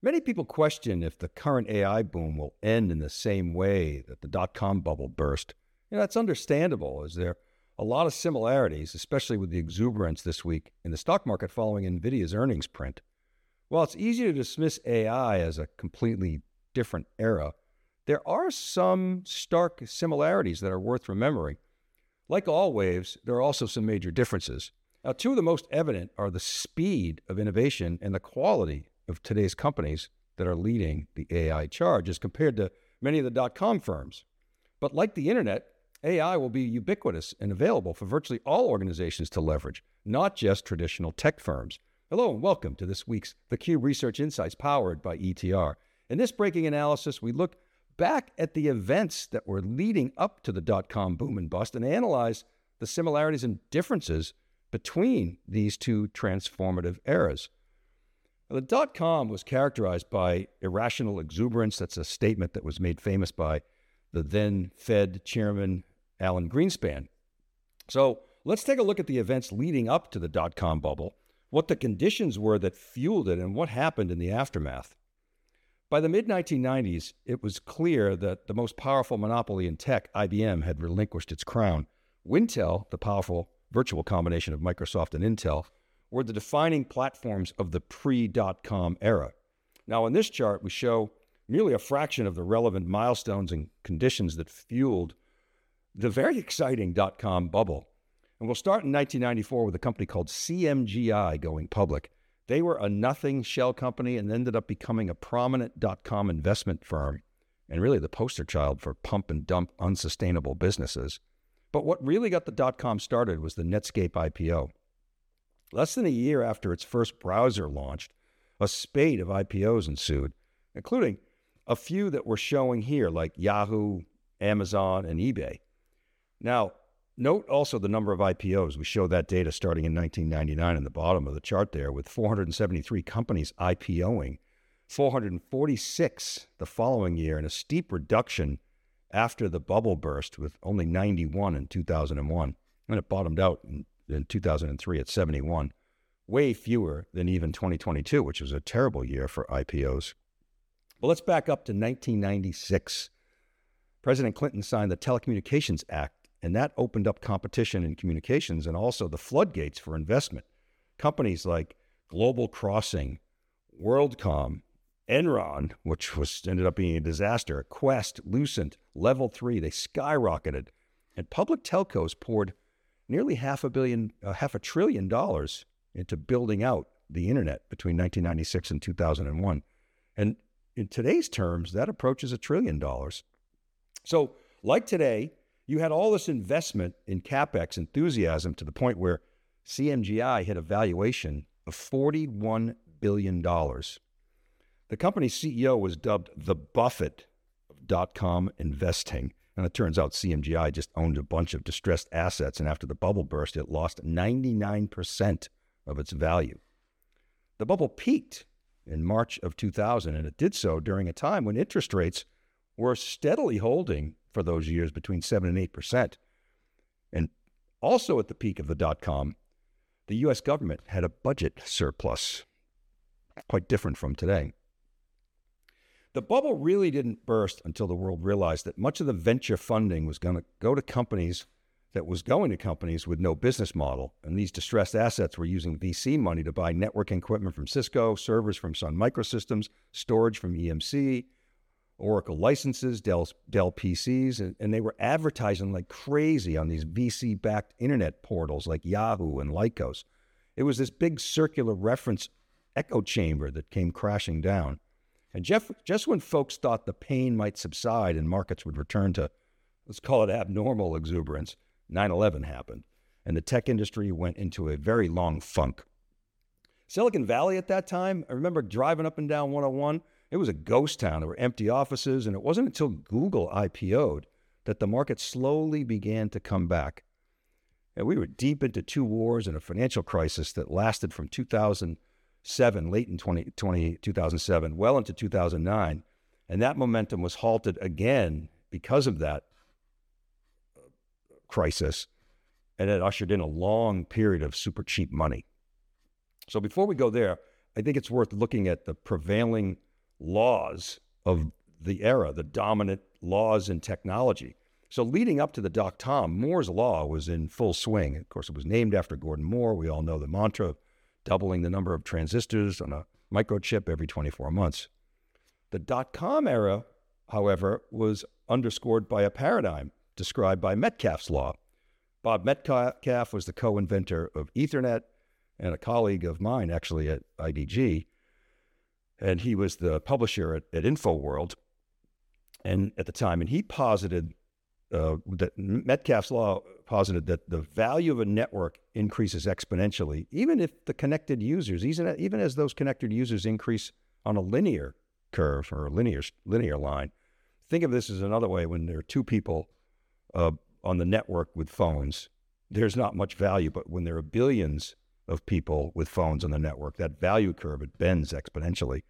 Many people question if the current AI boom will end in the same way that the dot com bubble burst. You know, that's understandable, as there are a lot of similarities, especially with the exuberance this week in the stock market following NVIDIA's earnings print. While it's easy to dismiss AI as a completely different era, there are some stark similarities that are worth remembering. Like all waves, there are also some major differences. Now, two of the most evident are the speed of innovation and the quality of today's companies that are leading the AI charge as compared to many of the dot com firms. But like the internet, AI will be ubiquitous and available for virtually all organizations to leverage, not just traditional tech firms. Hello and welcome to this week's theCUBE Research Insights powered by ETR. In this breaking analysis, we look back at the events that were leading up to the dot com boom and bust and analyze the similarities and differences between these two transformative eras. The dot com was characterized by irrational exuberance. That's a statement that was made famous by the then Fed chairman, Alan Greenspan. So let's take a look at the events leading up to the dot com bubble what the conditions were that fueled it, and what happened in the aftermath. By the mid 1990s, it was clear that the most powerful monopoly in tech, IBM, had relinquished its crown. Wintel, the powerful virtual combination of Microsoft and Intel, were the defining platforms of the pre dot com era. Now, in this chart, we show merely a fraction of the relevant milestones and conditions that fueled the very exciting dot com bubble. And we'll start in 1994 with a company called CMGI going public. They were a nothing shell company and ended up becoming a prominent dot com investment firm and really the poster child for pump and dump unsustainable businesses. But what really got the dot com started was the Netscape IPO. Less than a year after its first browser launched, a spate of IPOs ensued, including a few that we're showing here, like Yahoo, Amazon, and eBay. Now, Note also the number of IPOs. We show that data starting in 1999 in the bottom of the chart there, with 473 companies IPOing, 446 the following year, and a steep reduction after the bubble burst, with only 91 in 2001. And it bottomed out in, in 2003 at 71, way fewer than even 2022, which was a terrible year for IPOs. But let's back up to 1996. President Clinton signed the Telecommunications Act and that opened up competition in communications and also the floodgates for investment. Companies like Global Crossing, WorldCom, Enron, which was ended up being a disaster, Qwest, Lucent, Level 3, they skyrocketed. And public telcos poured nearly half a billion, uh, half a trillion dollars into building out the internet between 1996 and 2001. And in today's terms, that approaches a trillion dollars. So, like today, you had all this investment in capex enthusiasm to the point where CMGI hit a valuation of $41 billion. The company's CEO was dubbed the Buffett of dot com investing. And it turns out CMGI just owned a bunch of distressed assets. And after the bubble burst, it lost 99% of its value. The bubble peaked in March of 2000, and it did so during a time when interest rates were steadily holding for those years between 7 and 8%. And also at the peak of the dot com, the US government had a budget surplus, quite different from today. The bubble really didn't burst until the world realized that much of the venture funding was going to go to companies that was going to companies with no business model. And these distressed assets were using VC money to buy networking equipment from Cisco, servers from Sun Microsystems, storage from EMC, Oracle licenses, Dell, Dell PCs, and, and they were advertising like crazy on these VC backed internet portals like Yahoo and Lycos. It was this big circular reference echo chamber that came crashing down. And Jeff, just when folks thought the pain might subside and markets would return to, let's call it abnormal exuberance, 9 11 happened. And the tech industry went into a very long funk. Silicon Valley at that time, I remember driving up and down 101 it was a ghost town. There were empty offices, and it wasn't until Google IPO'd that the market slowly began to come back. And we were deep into two wars and a financial crisis that lasted from 2007, late in 20, 20, 2007, well into 2009. And that momentum was halted again because of that uh, crisis. And it ushered in a long period of super cheap money. So before we go there, I think it's worth looking at the prevailing laws of the era, the dominant laws in technology. So, leading up to the dot com, Moore's Law was in full swing. Of course, it was named after Gordon Moore. We all know the mantra doubling the number of transistors on a microchip every 24 months. The dot com era, however, was underscored by a paradigm described by Metcalfe's Law. Bob Metcalfe was the co inventor of Ethernet and a colleague of mine, actually, at IDG. And he was the publisher at, at InfoWorld and at the time. And he posited uh, that Metcalfe's law posited that the value of a network increases exponentially, even if the connected users, even, as those connected users increase on a linear curve or a linear linear line. Think of this as another way: when there are two people uh, on the network with phones, there's not much value. But when there are billions of people with phones on the network, that value curve it bends exponentially.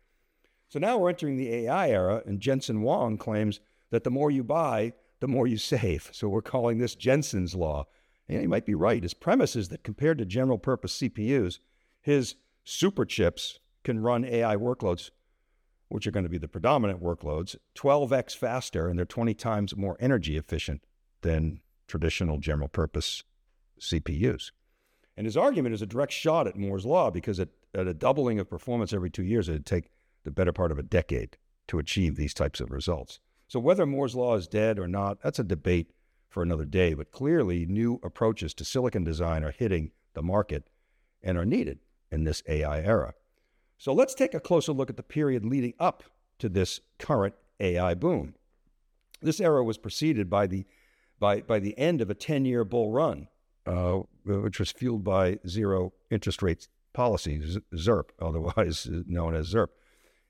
So now we're entering the AI era, and Jensen Huang claims that the more you buy, the more you save. So we're calling this Jensen's law. And he might be right. His premise is that compared to general purpose CPUs, his super chips can run AI workloads, which are going to be the predominant workloads, 12x faster, and they're 20 times more energy efficient than traditional general purpose CPUs. And his argument is a direct shot at Moore's Law because at, a doubling of performance every two years, it'd take the better part of a decade to achieve these types of results. So whether Moore's Law is dead or not, that's a debate for another day. But clearly, new approaches to silicon design are hitting the market and are needed in this AI era. So let's take a closer look at the period leading up to this current AI boom. This era was preceded by the by, by the end of a 10 year bull run uh, which was fueled by zero interest rates policy, ZIRP, otherwise known as ZIRP.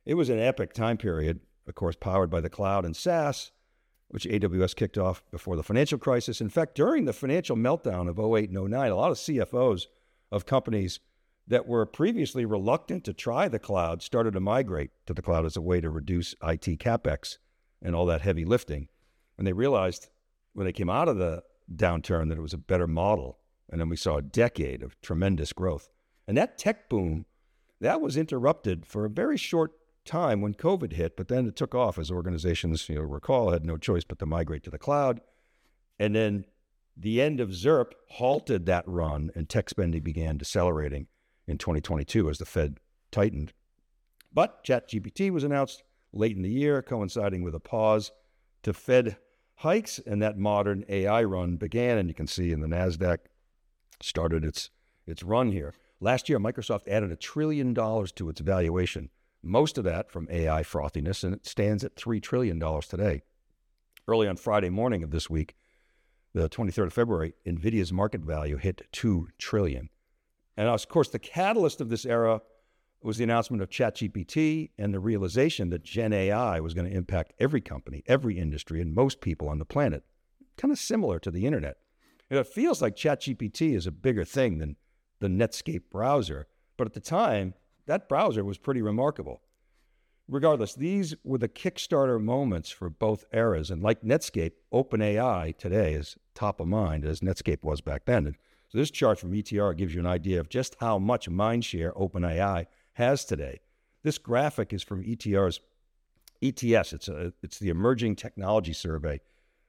It was an epic time period, of course, powered by the cloud and SaaS, which AWS kicked off before the financial crisis. In fact, during the financial meltdown of 08 and 09, a lot of CFOs of companies that were previously reluctant to try the cloud started to migrate to the cloud as a way to reduce IT capex and all that heavy lifting. And they realized when they came out of the downturn that it was a better model. And then we saw a decade of tremendous growth. And that tech boom, that was interrupted for a very short time when COVID hit, but then it took off as organizations, you know, recall, had no choice but to migrate to the cloud. And then the end of ZIRP halted that run and tech spending began decelerating in 2022 as the Fed tightened. But ChatGPT was announced late in the year, coinciding with a pause to Fed hikes and that modern AI run began. And you can see in the NASDAQ started its, its run here. Last year, Microsoft added a trillion dollars to its valuation, most of that from AI frothiness, and it stands at $3 trillion today. Early on Friday morning of this week, the 23rd of February, NVIDIA's market value hit 2 trillion. And of course, the catalyst of this era was the announcement of ChatGPT and the realization that Gen AI was going to impact every company, every industry, and most people on the planet. Kind of similar to the internet. it feels like ChatGPT is a bigger thing than the Netscape browser, but at the time, that browser was pretty remarkable. Regardless, these were the Kickstarter moments for both eras. And like Netscape, OpenAI today is top of mind as Netscape was back then. And so this chart from ETR gives you an idea of just how much mindshare OpenAI has today. This graphic is from ETR's ETS. It's a it's the Emerging Technology Survey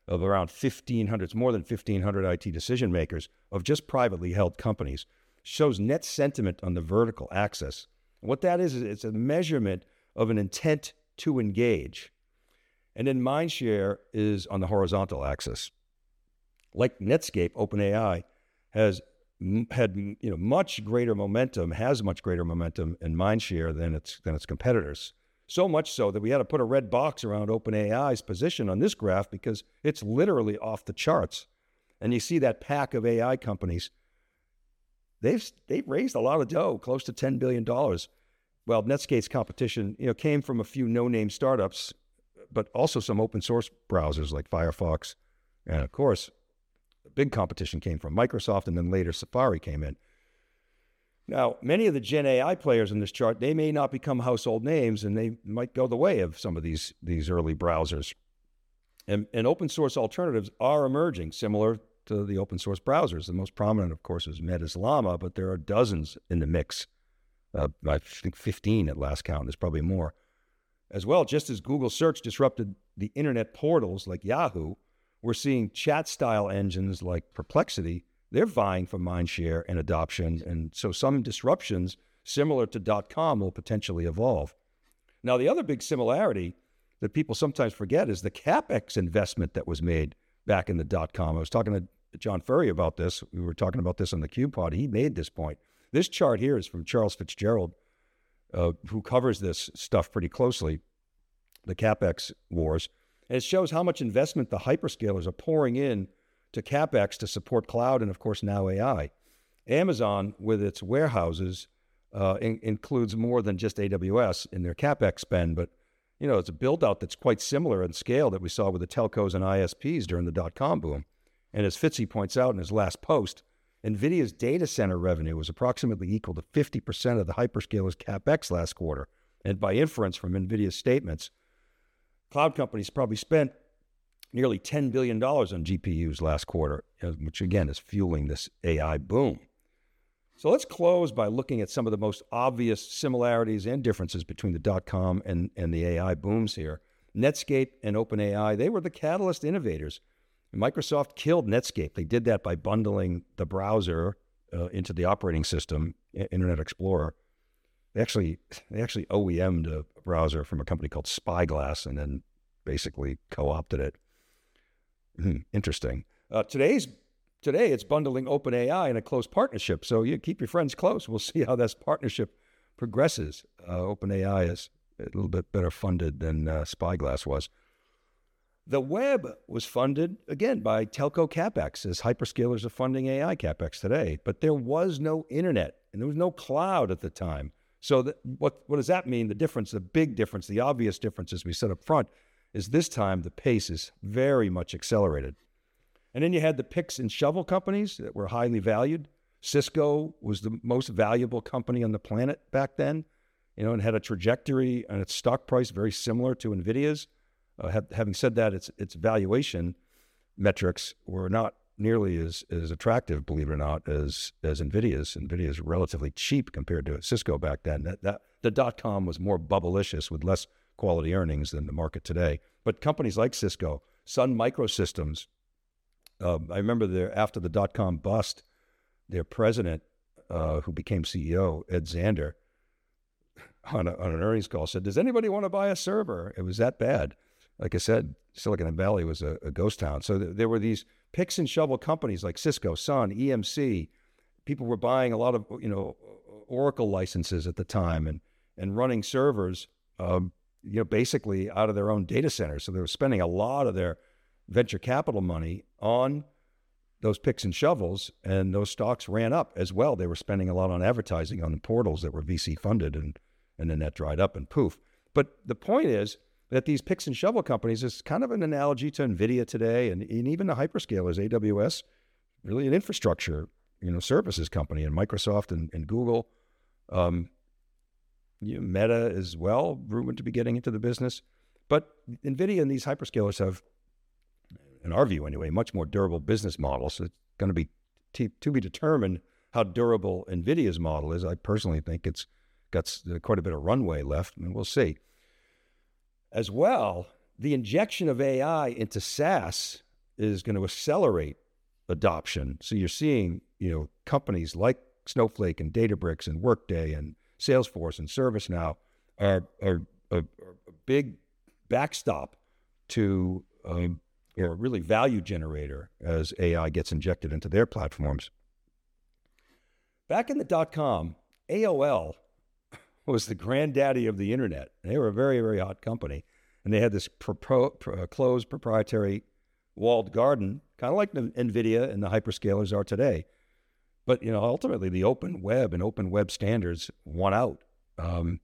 of around 1,500. It's more than 1,500 IT decision makers of just privately held companies. Shows net sentiment on the vertical axis. What that is is it's a measurement of an intent to engage, and then mindshare is on the horizontal axis. Like Netscape, OpenAI has had you know much greater momentum, has much greater momentum in mindshare than its than its competitors. So much so that we had to put a red box around OpenAI's position on this graph because it's literally off the charts. And you see that pack of AI companies. They've they've raised a lot of dough, close to ten billion dollars. Well, Netscape's competition, you know, came from a few no-name startups, but also some open source browsers like Firefox, and of course big competition came from Microsoft, and then later Safari came in. Now, many of the Gen AI players in this chart, they may not become household names, and they might go the way of some of these, these early browsers. And, and open source alternatives are emerging, similar to the open source browsers. The most prominent, of course, is Meta's Llama, but there are dozens in the mix. Uh, I think 15 at last count. There's probably more. As well, just as Google search disrupted the internet portals like Yahoo, we're seeing chat style engines like Perplexity. They're vying for mindshare and adoption. And so some disruptions similar to dot .com will potentially evolve. Now, the other big similarity that people sometimes forget is the capex investment that was made back in the dot .com. I was talking to John Furrier about this. We were talking about this on the Cube Pod. He made this point. This chart here is from Charles Fitzgerald, uh, who covers this stuff pretty closely, the capex wars. And it shows how much investment the hyperscalers are pouring in to capex to support cloud and, of course, now AI. Amazon, with its warehouses, uh, in, includes more than just AWS in their capex spend, but you know it's a build out that's quite similar in scale that we saw with the telcos and ISPs during the dot com boom. And as Fitzy points out in his last post, NVIDIA's data center revenue was approximately equal to 50% of the hyperscalers' capex last quarter. And by inference from NVIDIA's statements, cloud companies probably spent nearly $10 billion on GPUs last quarter, uh, which again is fueling this AI boom. So let's close by looking at some of the most obvious similarities and differences between the dot com and, and the AI booms here. Netscape and OpenAI, they were the catalyst innovators. Microsoft killed Netscape. They did that by bundling the browser uh, into the operating system, Internet Explorer. They actually they actually OEM'd a browser from a company called Spyglass and then basically co-opted it. Hmm, interesting. Uh, today's Today, it's bundling OpenAI in a close partnership. So you keep your friends close. We'll see how this partnership progresses. Uh, OpenAI is a little bit better funded than uh, Spyglass was. The web was funded, again, by telco capex, as hyperscalers are funding AI capex today. But there was no internet and there was no cloud at the time. So, that, what, what does that mean? The difference, the big difference, the obvious difference, as we said up front, is this time the pace is very much accelerated. And then you had the picks and shovel companies that were highly valued. Cisco was the most valuable company on the planet back then, you know, and had a trajectory and its stock price very similar to Nvidia's. Uh, ha- having said that, its its valuation metrics were not nearly as, as attractive, believe it or not, as as Nvidia's. Nvidia's relatively cheap compared to Cisco back then. That, that the dot com was more bubblicious with less quality earnings than the market today. But companies like Cisco, Sun Microsystems, uh, I remember there after the dot com bust, their president, uh, who became CEO, Ed Zander, on, a, on an earnings call said, "Does anybody want to buy a server?" It was that bad. Like I said, Silicon Valley was a, a ghost town. So th- there were these picks and shovel companies like Cisco, Sun, EMC. People were buying a lot of you know Oracle licenses at the time and and running servers, um, you know, basically out of their own data centers. So they were spending a lot of their venture capital money on those picks and shovels, and those stocks ran up as well. They were spending a lot on advertising on the portals that were VC funded, and and then that dried up and poof. But the point is that these picks and shovel companies is kind of an analogy to Nvidia today, and, and even the hyperscalers, AWS, really an infrastructure, you know, services company, and Microsoft and, and Google, um, you know, Meta as well, rumored to be getting into the business. But Nvidia and these hyperscalers have in our view anyway, much more durable business model. So it's going to be t- to be determined how durable NVIDIA's model is. I personally think it's got quite a bit of runway left, and we'll see. As well, the injection of AI into SaaS is going to accelerate adoption. So you're seeing, you know, companies like Snowflake and Databricks and Workday and Salesforce and ServiceNow are, are, a big backstop to um, or really value generator as AI gets injected into their platforms. Back in the dot com, AOL was the granddaddy of the internet. They were a very, very hot company. And they had this pro- uh, closed proprietary walled garden, kind of like NVIDIA and the hyperscalers are today. But you know, ultimately, the open web and open web standards won out. Um,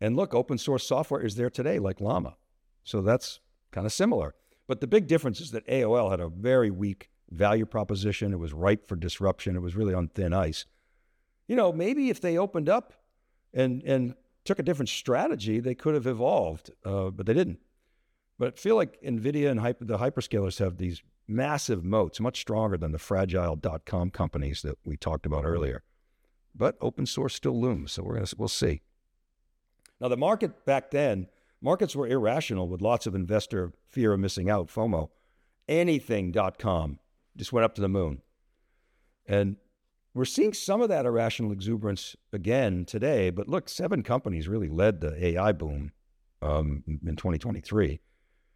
and look, open source software is there today, like Llama. So that's kind of similar. But the big difference is that AOL had a very weak value proposition. It was ripe for disruption. It was really on thin ice. You know, maybe if they opened up and and took a different strategy, they could have evolved, uh, but they didn't. But I feel like NVIDIA and hyper, the hyperscalers have these massive moats, much stronger than the fragile dot com companies that we talked about earlier. But open source still looms, so we're gonna we'll see. Now the market back then Markets were irrational with lots of investor fear of missing out, FOMO. Anything.com just went up to the moon. And we're seeing some of that irrational exuberance again today. But look, seven companies really led the AI boom um, in 2023,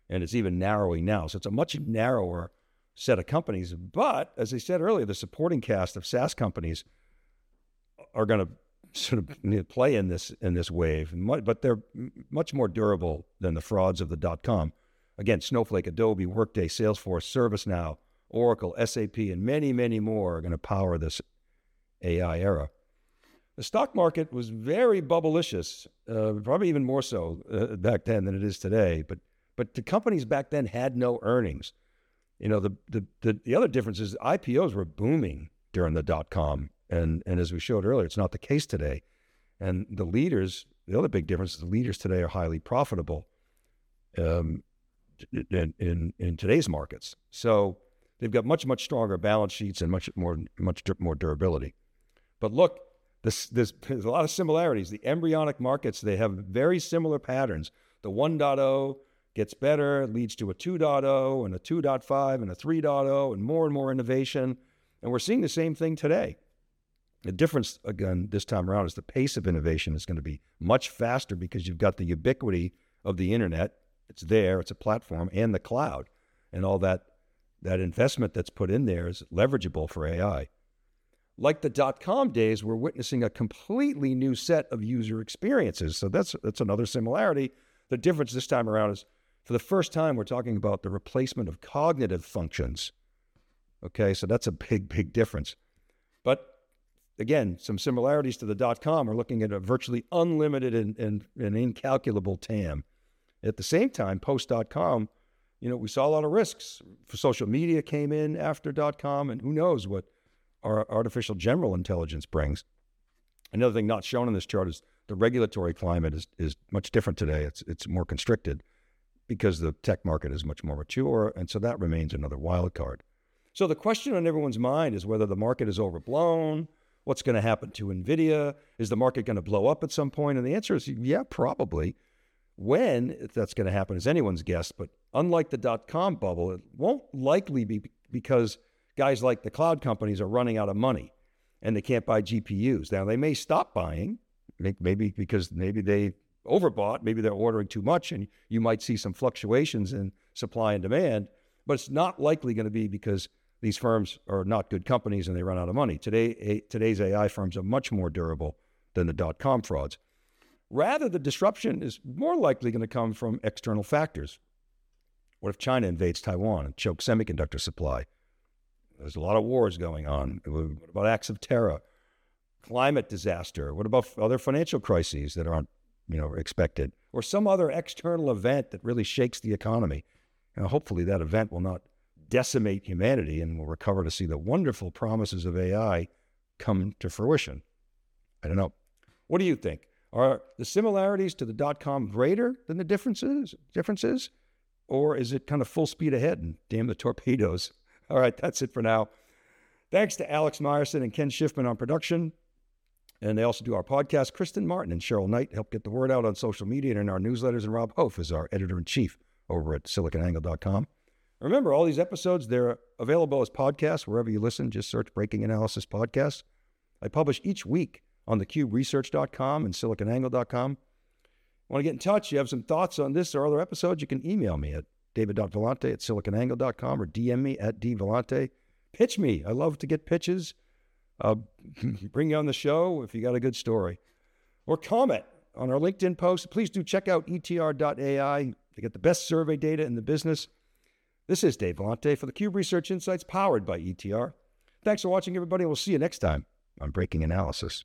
and it's even narrowing now. So it's a much narrower set of companies. But as I said earlier, the supporting cast of SaaS companies are going to sort of play in this in this wave, but they're much more durable than the frauds of the dot com. Again, Snowflake, Adobe, Workday, Salesforce, ServiceNow, Oracle, SAP, and many, many more are going to power this AI era. The stock market was very bubblicious, uh, probably even more so uh, back then than it is today. But but the companies back then had no earnings. You know, the the the, the other difference is IPOs were booming during the dot com, and and as we showed earlier, it's not the case today. And the leaders, the other big difference is the leaders today are highly profitable um, in, in in today's markets. So they've got much much stronger balance sheets and much more much more durability. But look, this, this, there's a lot of similarities. The embryonic markets, they have very similar patterns. The 1.0 gets better, leads to a 2.0 and a 2.5 and a 3.0 and more and more innovation. And we're seeing the same thing today. The difference, again, this time around is the pace of innovation is going to be much faster because you've got the ubiquity of the internet. It's there, it's a platform, and the cloud. And all that, that investment that's put in there is leverageable for AI. Like the dot com days, we're witnessing a completely new set of user experiences. So that's that's another similarity. The difference this time around is for the first time we're talking about the replacement of cognitive functions. Okay, so that's a big, big difference. But again, some similarities to the dot com. We're looking at a virtually unlimited and, and, and incalculable TAM. At the same time, post dot com, you know, we saw a lot of risks. Social media came in after dot com, and who knows what our artificial general intelligence brings. Another thing not shown in this chart is the regulatory climate is, is much different today. It's, it's more constricted because the tech market is much more mature. And so that remains another wild card. So the question on everyone's mind is whether the market is overblown. What's going to happen to NVIDIA? Is the market going to blow up at some point? And the answer is yeah, probably. When that's going to happen is anyone's guess. But unlike the dot com bubble, it won't likely be because guys like the cloud companies are running out of money and they can't buy GPUs. Now, they may stop buying, maybe because maybe they overbought, maybe they're ordering too much, and you might see some fluctuations in supply and demand, but it's not likely going to be because these firms are not good companies and they run out of money. Today, today's AI firms are much more durable than the dot com frauds. Rather, the disruption is more likely going to come from external factors. What if China invades Taiwan and chokes semiconductor supply? There's a lot of wars going on. What about acts of terror? Climate disaster? What about other financial crises that aren't, you know, expected? Or some other external event that really shakes the economy? You know, hopefully that event will not decimate humanity and we'll recover to see the wonderful promises of AI come to fruition. I don't know. What do you think? Are the similarities to the dot com greater than the differences? Differences, or is it kind of full speed ahead and damn the torpedoes? All right, that's it for now. Thanks to Alex Myerson and Ken Shifman on production. And they also do our podcast. Kristen Martin and Cheryl Knight help get the word out on social media and in our newsletters. And Rob Hof is our editor in chief over at siliconangle.com. Remember, all these episodes, they're available as podcasts wherever you listen. Just search Breaking Analysis Podcast. I publish each week on thecuberesearch.com and siliconangle.com. Want to get in touch? You have some thoughts on this or other episodes? You can email me at david.vellante at siliconangle.com or DM me at dvellante. Pitch me. I love to get pitches. Uh, bring you on the show if you got a good story. Or comment on our LinkedIn post. Please do check out etr.ai to get the best survey data in the business. This is Dave Vellante for the Cube Research Insights powered by ETR. Thanks for watching, everybody. We'll see you next time on Breaking Analysis.